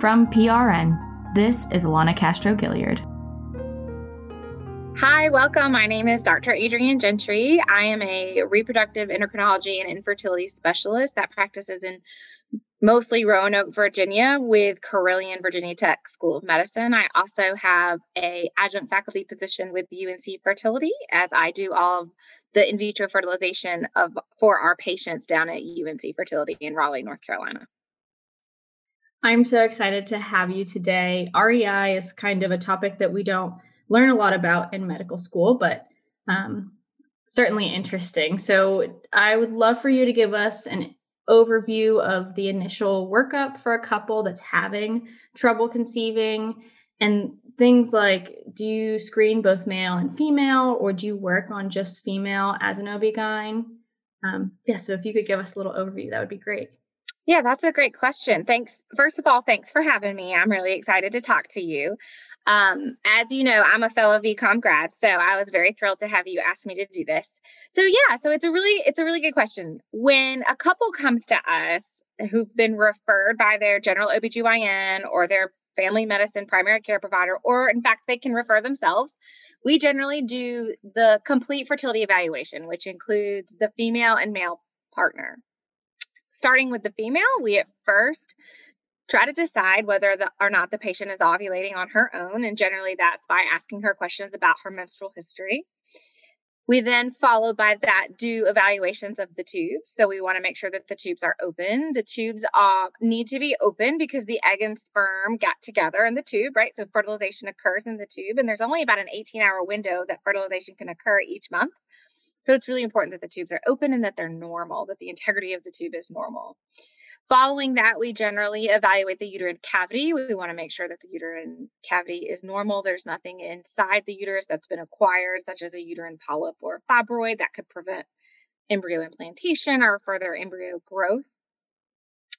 From PRN, this is Alana Castro Gilliard. Hi, welcome. My name is Dr. Adrienne Gentry. I am a reproductive endocrinology and infertility specialist that practices in mostly Roanoke, Virginia, with Carilion Virginia Tech School of Medicine. I also have a adjunct faculty position with UNC Fertility, as I do all of the in vitro fertilization of for our patients down at UNC Fertility in Raleigh, North Carolina. I'm so excited to have you today. REI is kind of a topic that we don't learn a lot about in medical school, but um, certainly interesting. So I would love for you to give us an overview of the initial workup for a couple that's having trouble conceiving and things like do you screen both male and female or do you work on just female as an OB-GYN? Um, yeah, so if you could give us a little overview, that would be great. Yeah, that's a great question. Thanks. First of all, thanks for having me. I'm really excited to talk to you. Um, as you know, I'm a fellow VCOM grad, so I was very thrilled to have you ask me to do this. So yeah, so it's a really it's a really good question. When a couple comes to us who've been referred by their general OBGYN or their family medicine primary care provider, or in fact, they can refer themselves. We generally do the complete fertility evaluation, which includes the female and male partner. Starting with the female, we at first try to decide whether the, or not the patient is ovulating on her own. And generally, that's by asking her questions about her menstrual history. We then, followed by that, do evaluations of the tubes. So we want to make sure that the tubes are open. The tubes uh, need to be open because the egg and sperm get together in the tube, right? So fertilization occurs in the tube, and there's only about an 18 hour window that fertilization can occur each month. So it's really important that the tubes are open and that they're normal, that the integrity of the tube is normal. Following that, we generally evaluate the uterine cavity. We want to make sure that the uterine cavity is normal. There's nothing inside the uterus that's been acquired, such as a uterine polyp or fibroid, that could prevent embryo implantation or further embryo growth.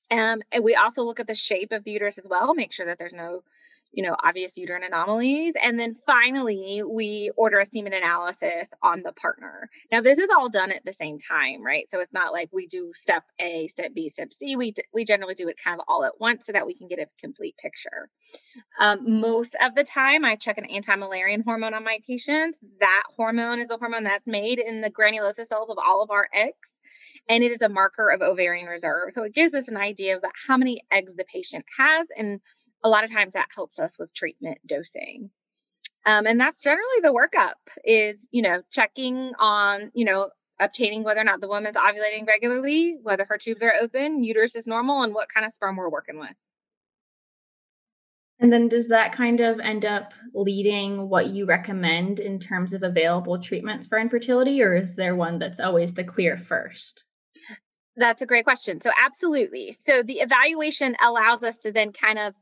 Um, and we also look at the shape of the uterus as well, make sure that there's no you know, obvious uterine anomalies. And then finally, we order a semen analysis on the partner. Now, this is all done at the same time, right? So it's not like we do step A, step B, step C. We, we generally do it kind of all at once so that we can get a complete picture. Um, most of the time, I check an anti Müllerian hormone on my patients. That hormone is a hormone that's made in the granulosa cells of all of our eggs and it is a marker of ovarian reserve. So it gives us an idea about how many eggs the patient has and a lot of times that helps us with treatment dosing. Um, and that's generally the workup is, you know, checking on, you know, obtaining whether or not the woman's ovulating regularly, whether her tubes are open, uterus is normal, and what kind of sperm we're working with. And then does that kind of end up leading what you recommend in terms of available treatments for infertility, or is there one that's always the clear first? That's a great question. So, absolutely. So, the evaluation allows us to then kind of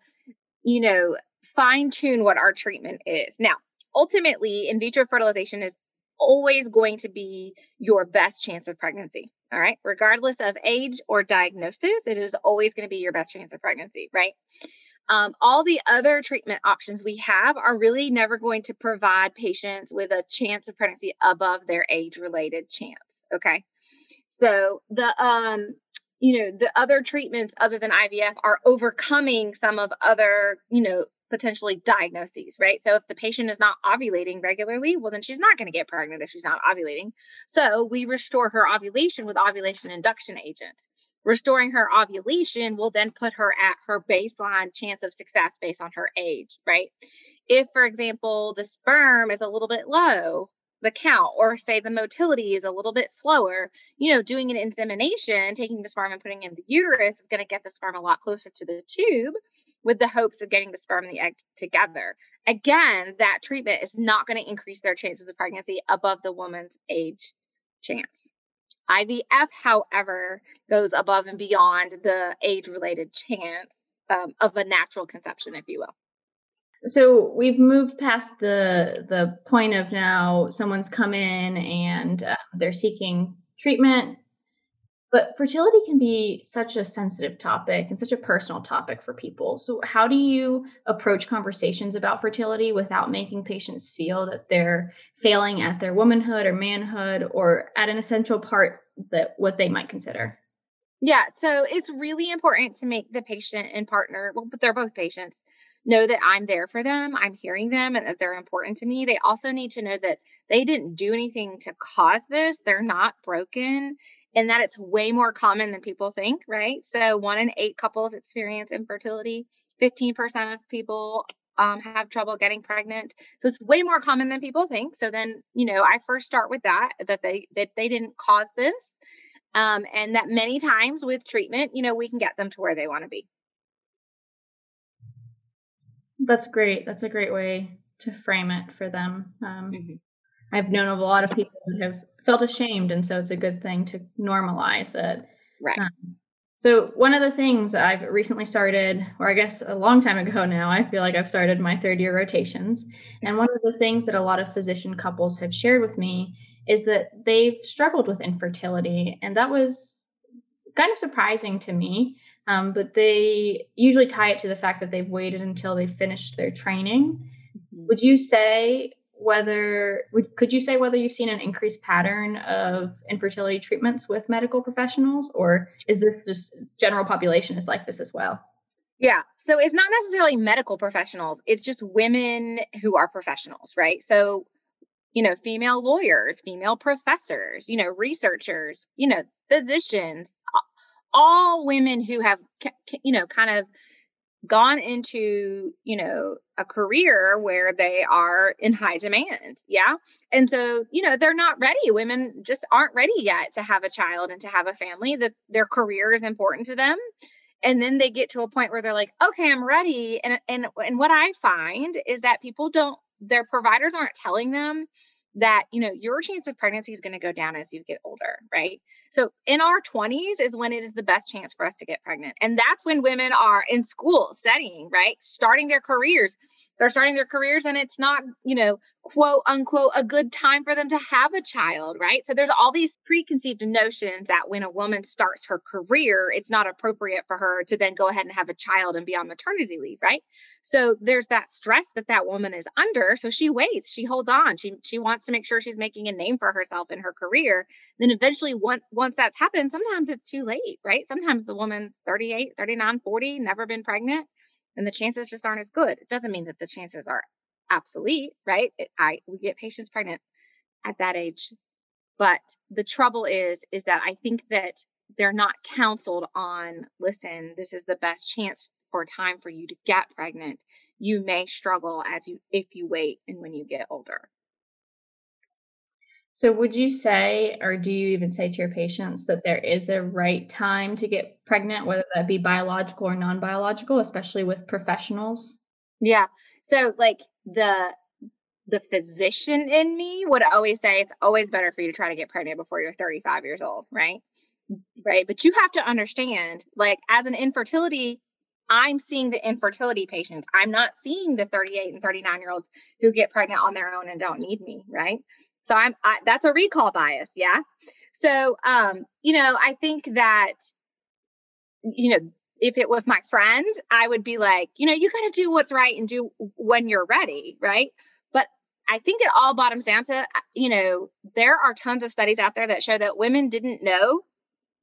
you know, fine tune what our treatment is. Now, ultimately, in vitro fertilization is always going to be your best chance of pregnancy. All right. Regardless of age or diagnosis, it is always going to be your best chance of pregnancy. Right. Um, all the other treatment options we have are really never going to provide patients with a chance of pregnancy above their age related chance. Okay. So the um, you know the other treatments other than IVF are overcoming some of other you know potentially diagnoses right? So if the patient is not ovulating regularly well then she's not going to get pregnant if she's not ovulating. So we restore her ovulation with ovulation induction agents. Restoring her ovulation will then put her at her baseline chance of success based on her age right? If for example the sperm is a little bit low the count or say the motility is a little bit slower, you know, doing an insemination, taking the sperm and putting in the uterus is going to get the sperm a lot closer to the tube with the hopes of getting the sperm and the egg together. Again, that treatment is not going to increase their chances of pregnancy above the woman's age chance. IVF, however, goes above and beyond the age related chance um, of a natural conception, if you will. So we've moved past the the point of now someone's come in and uh, they're seeking treatment, but fertility can be such a sensitive topic and such a personal topic for people. So how do you approach conversations about fertility without making patients feel that they're failing at their womanhood or manhood or at an essential part that what they might consider? Yeah, so it's really important to make the patient and partner, well, but they're both patients, know that I'm there for them, I'm hearing them, and that they're important to me. They also need to know that they didn't do anything to cause this, they're not broken, and that it's way more common than people think, right? So, one in eight couples experience infertility, 15% of people um, have trouble getting pregnant. So it's way more common than people think. So then, you know, I first start with that that they that they didn't cause this um, and that many times with treatment, you know, we can get them to where they want to be. That's great. That's a great way to frame it for them. Um, mm-hmm. I've known of a lot of people who have felt ashamed, and so it's a good thing to normalize it. Right. Um, so one of the things I've recently started, or I guess a long time ago now, I feel like I've started my third year rotations. And one of the things that a lot of physician couples have shared with me is that they've struggled with infertility. And that was kind of surprising to me. Um, but they usually tie it to the fact that they've waited until they've finished their training. Mm-hmm. Would you say whether would, could you say whether you've seen an increased pattern of infertility treatments with medical professionals, or is this just general population is like this as well? Yeah. So it's not necessarily medical professionals, it's just women who are professionals, right? So you know, female lawyers, female professors, you know, researchers, you know, physicians, all women who have, you know, kind of gone into, you know, a career where they are in high demand. Yeah. And so, you know, they're not ready. Women just aren't ready yet to have a child and to have a family, that their career is important to them. And then they get to a point where they're like, okay, I'm ready. And and and what I find is that people don't their providers aren't telling them that you know your chance of pregnancy is going to go down as you get older right? So in our 20s is when it is the best chance for us to get pregnant and that's when women are in school studying right? Starting their careers they're starting their careers and it's not you know quote unquote a good time for them to have a child right? So there's all these preconceived notions that when a woman starts her career it's not appropriate for her to then go ahead and have a child and be on maternity leave right? So there's that stress that that woman is under. So she waits she holds on she she wants to make sure she's making a name for herself in her career. Then eventually once once that's happened sometimes it's too late right? Sometimes the woman's 38 39 40 never been pregnant and the chances just aren't as good it doesn't mean that the chances are obsolete, right? It, I we get patients pregnant at that age. But the trouble is is that I think that they're not counseled on listen, this is the best chance or time for you to get pregnant. You may struggle as you if you wait and when you get older. So, would you say, or do you even say to your patients that there is a right time to get pregnant, whether that be biological or non biological, especially with professionals? Yeah. So, like, the the physician in me would always say it's always better for you to try to get pregnant before you're 35 years old, right? Right. But you have to understand, like, as an infertility, I'm seeing the infertility patients. I'm not seeing the 38 and 39 year olds who get pregnant on their own and don't need me, right? So I'm I, that's a recall bias, yeah. So um, you know, I think that you know if it was my friend, I would be like, you know, you got to do what's right and do when you're ready, right? But I think it all bottoms down to, uh, you know, there are tons of studies out there that show that women didn't know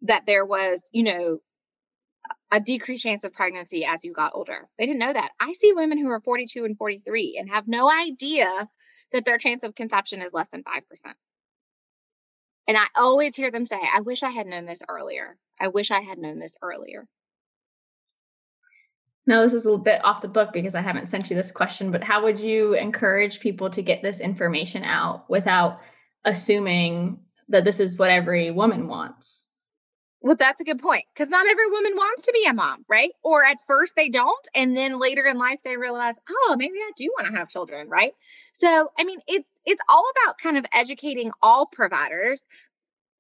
that there was, you know, a decreased chance of pregnancy as you got older. They didn't know that. I see women who are 42 and 43 and have no idea that their chance of conception is less than 5%. And I always hear them say, I wish I had known this earlier. I wish I had known this earlier. Now, this is a little bit off the book because I haven't sent you this question, but how would you encourage people to get this information out without assuming that this is what every woman wants? Well, that's a good point because not every woman wants to be a mom, right? Or at first they don't. And then later in life, they realize, oh, maybe I do want to have children, right? So, I mean, it, it's all about kind of educating all providers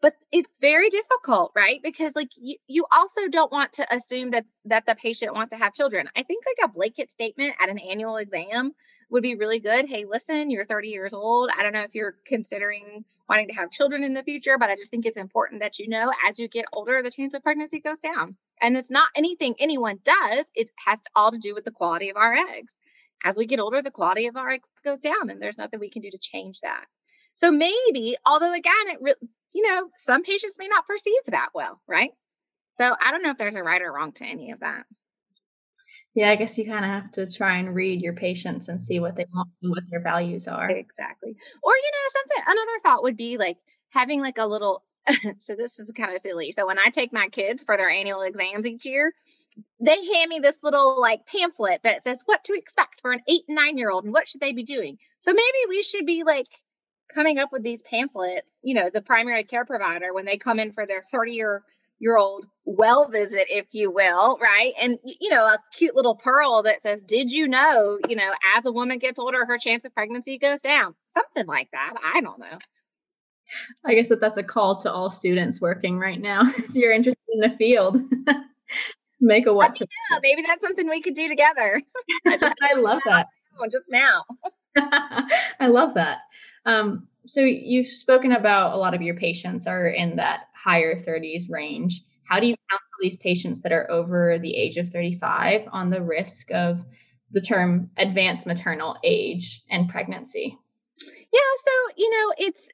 but it's very difficult right because like you, you also don't want to assume that that the patient wants to have children i think like a blanket statement at an annual exam would be really good. Hey listen you're 30 years old. I don't know if you're considering wanting to have children in the future but i just think it's important that you know as you get older the chance of pregnancy goes down. And it's not anything anyone does. It has all to do with the quality of our eggs. As we get older the quality of our eggs goes down and there's nothing we can do to change that. So maybe, although again, it re- you know, some patients may not perceive that well, right? So I don't know if there's a right or wrong to any of that. Yeah, I guess you kind of have to try and read your patients and see what they want and what their values are. Exactly. Or, you know, something, another thought would be like having like a little, so this is kind of silly. So when I take my kids for their annual exams each year, they hand me this little like pamphlet that says what to expect for an eight and nine year old and what should they be doing. So maybe we should be like coming up with these pamphlets, you know, the primary care provider when they come in for their 30 year year old well visit, if you will, right? And, you know, a cute little pearl that says, Did you know, you know, as a woman gets older, her chance of pregnancy goes down? Something like that. I don't know. I guess that that's a call to all students working right now. if you're interested in the field, make a what. Yeah, maybe that's something we could do together. I, I love that. Just now. I love that. Um, so you've spoken about a lot of your patients are in that higher 30s range. How do you counsel these patients that are over the age of 35 on the risk of the term advanced maternal age and pregnancy? Yeah, so you know, it's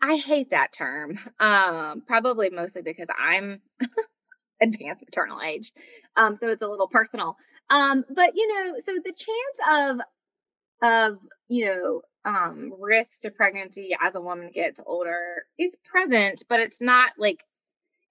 I hate that term. Um, probably mostly because I'm advanced maternal age. Um, so it's a little personal. Um, but you know, so the chance of of you know um, risk to pregnancy as a woman gets older is present, but it's not like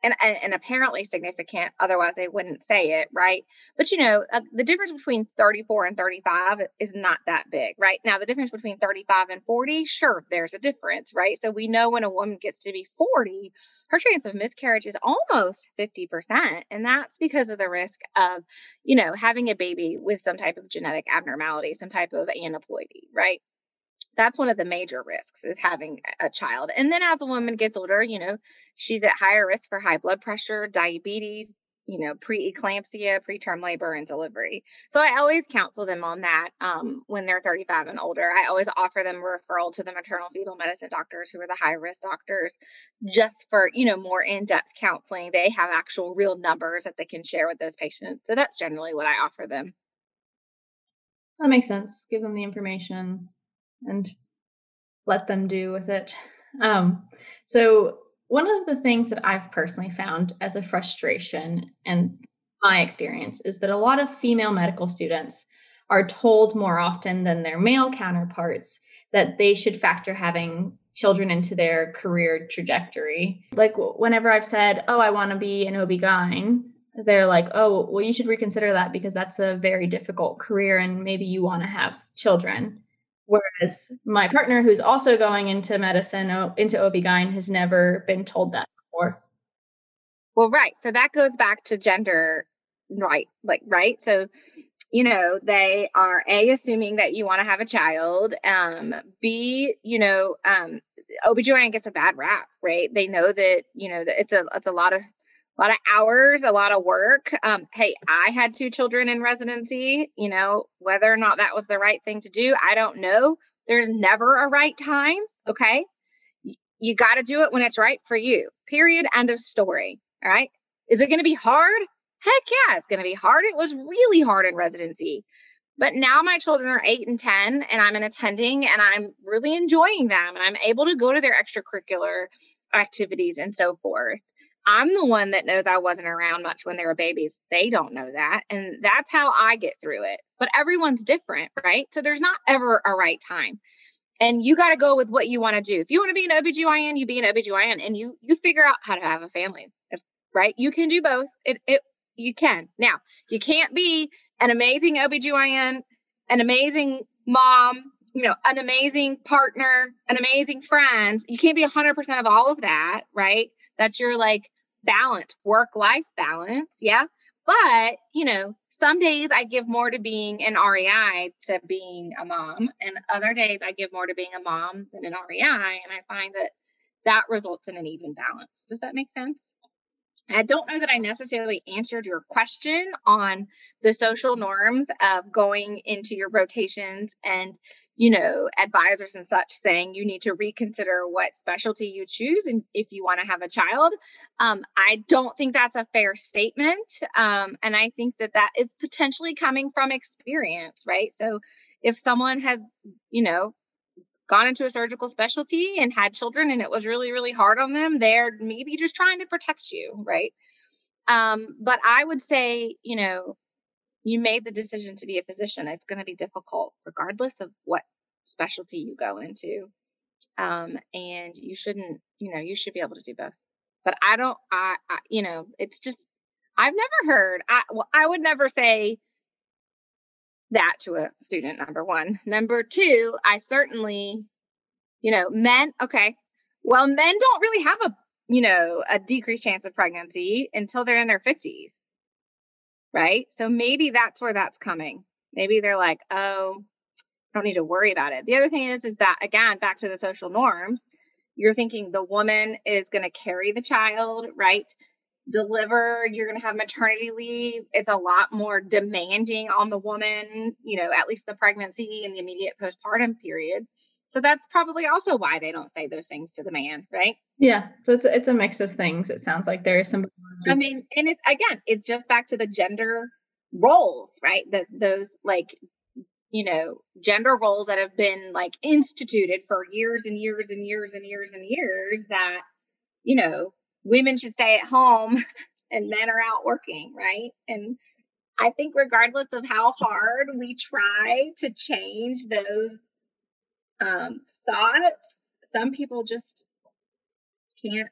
and, and, apparently significant. Otherwise, they wouldn't say it, right? But you know, uh, the difference between 34 and 35 is not that big, right? Now, the difference between 35 and 40, sure, there's a difference, right? So we know when a woman gets to be 40, her chance of miscarriage is almost 50%. And that's because of the risk of, you know, having a baby with some type of genetic abnormality, some type of aneuploidy, right? that's one of the major risks is having a child. And then as a woman gets older, you know, she's at higher risk for high blood pressure, diabetes, you know, preeclampsia, preterm labor, and delivery. So I always counsel them on that um, when they're 35 and older. I always offer them referral to the maternal fetal medicine doctors who are the high risk doctors just for, you know, more in depth counseling. They have actual real numbers that they can share with those patients. So that's generally what I offer them. That makes sense. Give them the information and let them do with it. Um, so, one of the things that I've personally found as a frustration and my experience is that a lot of female medical students are told more often than their male counterparts that they should factor having children into their career trajectory. Like whenever I've said, "Oh, I want to be an OB/GYN," they're like, "Oh, well you should reconsider that because that's a very difficult career and maybe you want to have children." Whereas my partner, who's also going into medicine, into OB-GYN, has never been told that before. Well, right. So that goes back to gender, right? Like, right. So, you know, they are A, assuming that you want to have a child. Um, B, you know, um, OB/GYN gets a bad rap, right? They know that, you know, that it's a, it's a lot of a lot of hours, a lot of work. Um, hey, I had two children in residency. You know, whether or not that was the right thing to do, I don't know. There's never a right time. Okay. You got to do it when it's right for you. Period. End of story. All right. Is it going to be hard? Heck yeah, it's going to be hard. It was really hard in residency. But now my children are eight and 10, and I'm in attending and I'm really enjoying them, and I'm able to go to their extracurricular activities and so forth. I'm the one that knows I wasn't around much when they were babies. They don't know that. And that's how I get through it. But everyone's different, right? So there's not ever a right time. And you got to go with what you want to do. If you want to be an OBGYN, you be an OBGYN and you you figure out how to have a family. If, right? You can do both. It it you can. Now, you can't be an amazing OBGYN, an amazing mom, you know, an amazing partner, an amazing friend. You can't be 100% of all of that, right? That's your like balance, work life balance. Yeah. But, you know, some days I give more to being an REI to being a mom, and other days I give more to being a mom than an REI. And I find that that results in an even balance. Does that make sense? I don't know that I necessarily answered your question on the social norms of going into your rotations and you know, advisors and such saying you need to reconsider what specialty you choose and if you want to have a child. Um, I don't think that's a fair statement. Um, and I think that that is potentially coming from experience, right? So if someone has, you know, gone into a surgical specialty and had children and it was really, really hard on them, they're maybe just trying to protect you, right? Um, but I would say, you know, you made the decision to be a physician. It's going to be difficult regardless of what specialty you go into. Um, and you shouldn't, you know, you should be able to do both. But I don't, I, I you know, it's just, I've never heard, I, well, I would never say that to a student, number one. Number two, I certainly, you know, men, okay, well, men don't really have a, you know, a decreased chance of pregnancy until they're in their 50s. Right. So maybe that's where that's coming. Maybe they're like, oh, I don't need to worry about it. The other thing is, is that again, back to the social norms, you're thinking the woman is going to carry the child, right? Deliver, you're going to have maternity leave. It's a lot more demanding on the woman, you know, at least the pregnancy and the immediate postpartum period. So that's probably also why they don't say those things to the man, right? Yeah, so it's it's a mix of things. It sounds like there is some. I mean, and it's again, it's just back to the gender roles, right? The, those like you know gender roles that have been like instituted for years and years and years and years and years that you know women should stay at home and men are out working, right? And I think regardless of how hard we try to change those um, thoughts, some people just can't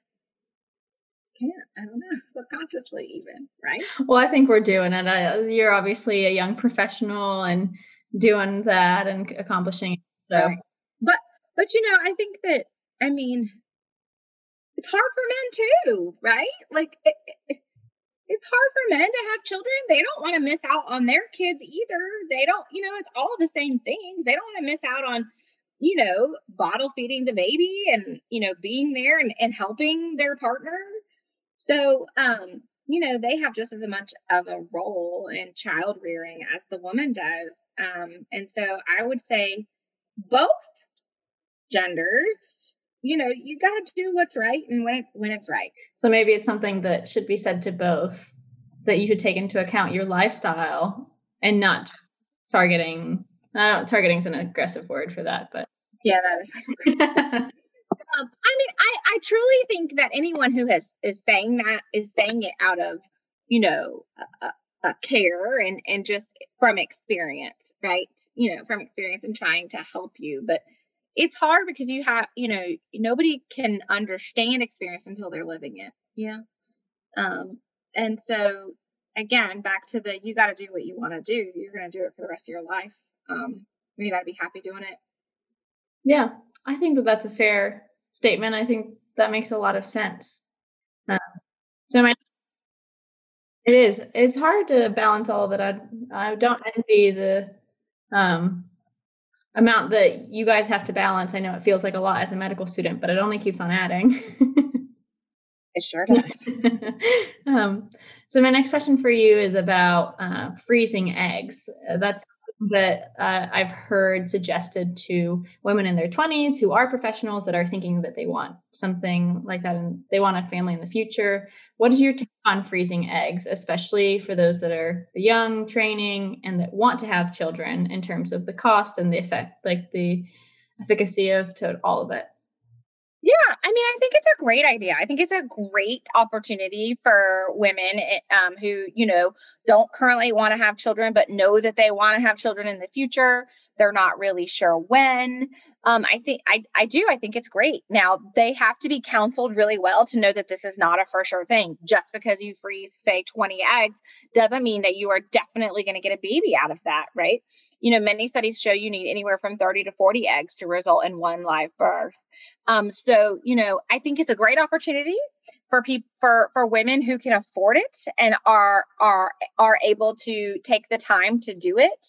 can't. I don't know, subconsciously even, right? Well, I think we're doing it. Uh, you're obviously a young professional and doing that and accomplishing. It, so, right. but but you know, I think that I mean, it's hard for men too, right? Like. It, it, it's hard for men to have children. They don't want to miss out on their kids either. They don't, you know, it's all the same things. They don't want to miss out on you know, bottle feeding the baby and, you know, being there and, and helping their partner. So, um, you know, they have just as much of a role in child rearing as the woman does. Um, and so I would say both genders, you know, you got to do what's right and when it, when it's right. So maybe it's something that should be said to both that you should take into account your lifestyle and not targeting uh, targeting is an aggressive word for that, but yeah, that is. um, I mean, I I truly think that anyone who has is saying that is saying it out of you know a, a care and and just from experience, right? You know, from experience and trying to help you, but it's hard because you have you know nobody can understand experience until they're living it. Yeah. Um, and so again, back to the you got to do what you want to do. You're going to do it for the rest of your life. Um, you got to be happy doing it. Yeah, I think that that's a fair statement. I think that makes a lot of sense. Uh, so my it is. It's hard to balance all of it. I I don't envy the um, amount that you guys have to balance. I know it feels like a lot as a medical student, but it only keeps on adding. it sure does. um, so my next question for you is about uh, freezing eggs. That's that uh, I've heard suggested to women in their 20s who are professionals that are thinking that they want something like that and they want a family in the future. What is your take on freezing eggs, especially for those that are young, training, and that want to have children in terms of the cost and the effect, like the efficacy of to all of it? Yeah, I mean, I think it's a great idea. I think it's a great opportunity for women eh, um, who, you know, don't currently want to have children, but know that they want to have children in the future. They're not really sure when. Um, I think I, I do. I think it's great. Now they have to be counseled really well to know that this is not a for sure thing. Just because you freeze, say, 20 eggs doesn't mean that you are definitely going to get a baby out of that, right? You know, many studies show you need anywhere from 30 to 40 eggs to result in one live birth. Um, so, you know, I think it's a great opportunity for people for for women who can afford it and are are are able to take the time to do it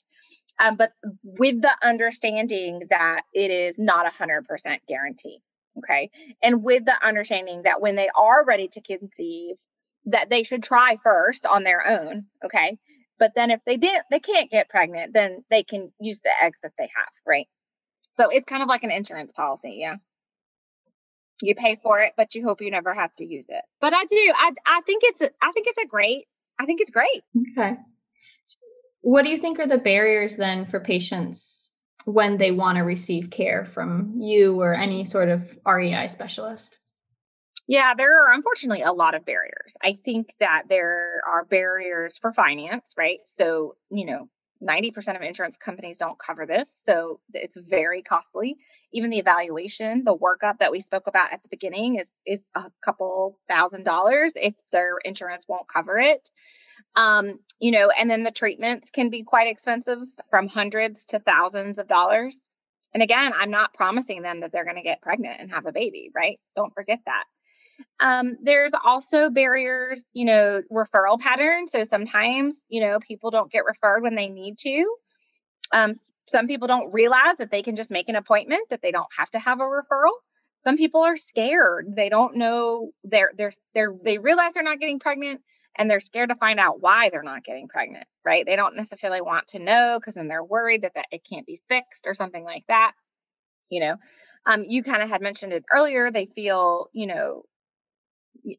um, but with the understanding that it is not a hundred percent guarantee okay and with the understanding that when they are ready to conceive that they should try first on their own okay but then if they didn't they can't get pregnant then they can use the eggs that they have right so it's kind of like an insurance policy yeah you pay for it, but you hope you never have to use it. But I do. I I think it's I think it's a great. I think it's great. Okay. What do you think are the barriers then for patients when they want to receive care from you or any sort of REI specialist? Yeah, there are unfortunately a lot of barriers. I think that there are barriers for finance, right? So, you know, 90% of insurance companies don't cover this. So it's very costly. Even the evaluation, the workup that we spoke about at the beginning is, is a couple thousand dollars if their insurance won't cover it. Um, you know, and then the treatments can be quite expensive from hundreds to thousands of dollars. And again, I'm not promising them that they're going to get pregnant and have a baby, right? Don't forget that. Um, there's also barriers, you know, referral patterns. So sometimes, you know, people don't get referred when they need to. Um, some people don't realize that they can just make an appointment, that they don't have to have a referral. Some people are scared. They don't know they're they're they're they realize they're not getting pregnant and they're scared to find out why they're not getting pregnant, right? They don't necessarily want to know because then they're worried that, that it can't be fixed or something like that. You know, um, you kind of had mentioned it earlier. They feel, you know,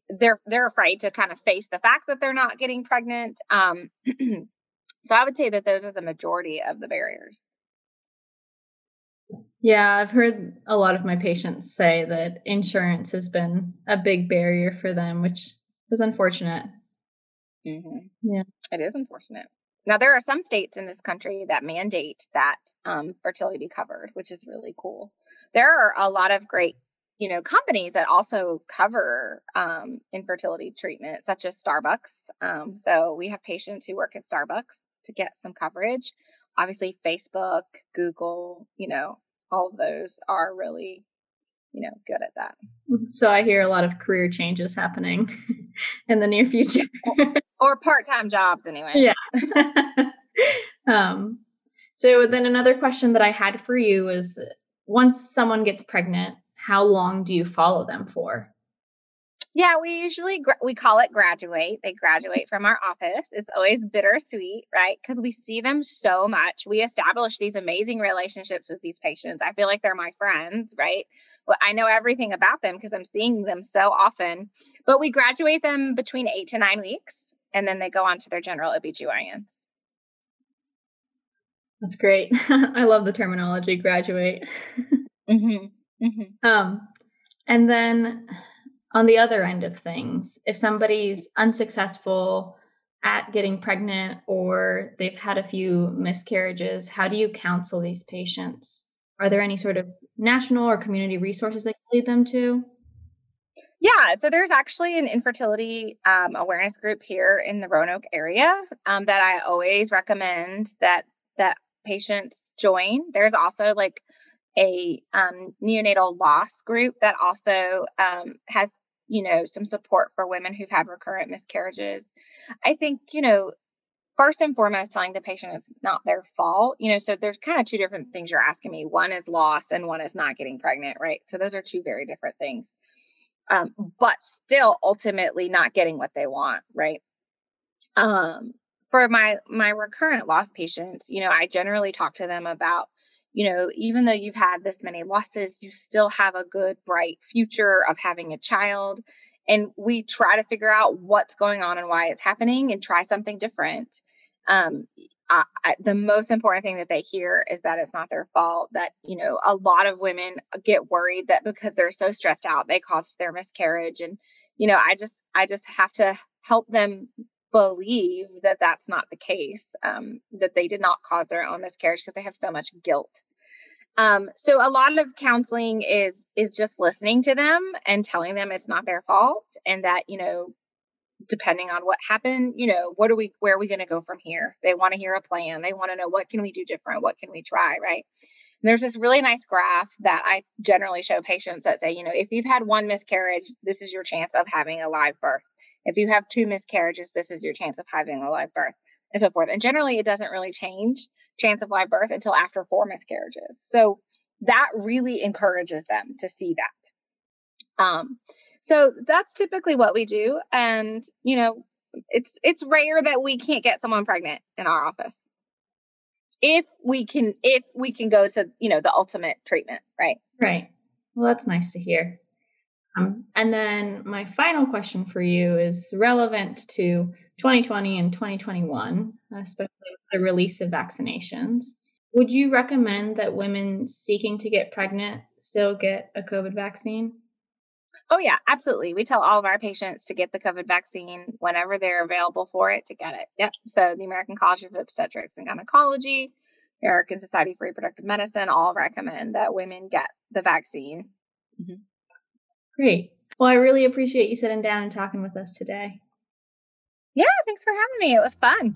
they're they're afraid to kind of face the fact that they're not getting pregnant. Um, so I would say that those are the majority of the barriers. Yeah, I've heard a lot of my patients say that insurance has been a big barrier for them, which is unfortunate. Mm-hmm. Yeah, it is unfortunate. Now there are some states in this country that mandate that um, fertility be covered, which is really cool. There are a lot of great you know companies that also cover um, infertility treatment such as starbucks um, so we have patients who work at starbucks to get some coverage. Obviously facebook google you know all of those are really you know good at that. So i hear a lot of career changes happening in the near future. Or part-time jobs anyway. Yeah. Um so then another question that i had for you is once someone gets pregnant how long do you follow them for? Yeah, we usually we call it graduate. They graduate from our office. It's always bittersweet, right? Because we see them so much. We establish these amazing relationships with these patients. I feel like they're my friends, right? Well, I know everything about them because I'm seeing them so often. But we graduate them between eight to nine weeks, and then they go on to their general OBGYN. That's great. I love the terminology graduate. mm-hmm. Mm-hmm. Um, and then on the other end of things, if somebody's unsuccessful at getting pregnant or they've had a few miscarriages, how do you counsel these patients? Are there any sort of national or community resources that you lead them to? Yeah, so there's actually an infertility um, awareness group here in the Roanoke area um, that I always recommend that that patients join. There's also like a um, neonatal loss group that also um, has you know some support for women who've had recurrent miscarriages. I think you know first and foremost telling the patient it's not their fault you know so there's kind of two different things you're asking me. One is loss and one is not getting pregnant right? So those are two very different things. Um, but still ultimately not getting what they want right? Um, for my my recurrent loss patients you know i generally talk to them about you know, even though you've had this many losses, you still have a good, bright future of having a child. And we try to figure out what's going on and why it's happening and try something different. Um, I, I, the most important thing that they hear is that it's not their fault. That, you know, a lot of women get worried that because they're so stressed out, they caused their miscarriage. And, you know, I just, I just have to help them believe that that's not the case, um, that they did not cause their own miscarriage because they have so much guilt. Um, so a lot of counseling is is just listening to them and telling them it's not their fault and that you know depending on what happened you know what are we where are we going to go from here? They want to hear a plan. They want to know what can we do different? What can we try? Right there's this really nice graph that i generally show patients that say you know if you've had one miscarriage this is your chance of having a live birth if you have two miscarriages, this is your chance of having a live birth and so forth. And generally, it doesn't really change chance of live birth until after four miscarriages. So that really encourages them to see that. Um, so that's typically what we do. And, you know, it's it's rare that we can't get someone pregnant in our office. If we can if we can go to, you know, the ultimate treatment, right? Right. Well, that's nice to hear. Um, and then my final question for you is relevant to 2020 and 2021, especially the release of vaccinations. Would you recommend that women seeking to get pregnant still get a COVID vaccine? Oh, yeah, absolutely. We tell all of our patients to get the COVID vaccine whenever they're available for it to get it. Yep. So, the American College of Obstetrics and Gynecology, American Society for Reproductive Medicine all recommend that women get the vaccine. Mm-hmm. Great. Well, I really appreciate you sitting down and talking with us today. Yeah, thanks for having me. It was fun.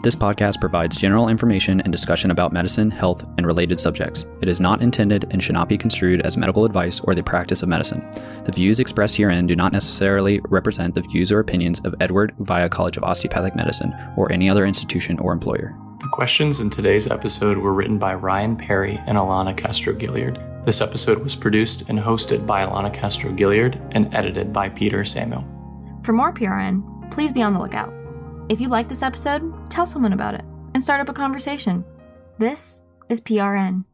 This podcast provides general information and discussion about medicine, health, and related subjects. It is not intended and should not be construed as medical advice or the practice of medicine. The views expressed herein do not necessarily represent the views or opinions of Edward Via College of Osteopathic Medicine or any other institution or employer. The questions in today's episode were written by Ryan Perry and Alana Castro Gilliard. This episode was produced and hosted by Alana Castro Gilliard and edited by Peter Samuel. For more PRN, please be on the lookout. If you like this episode, tell someone about it and start up a conversation. This is PRN.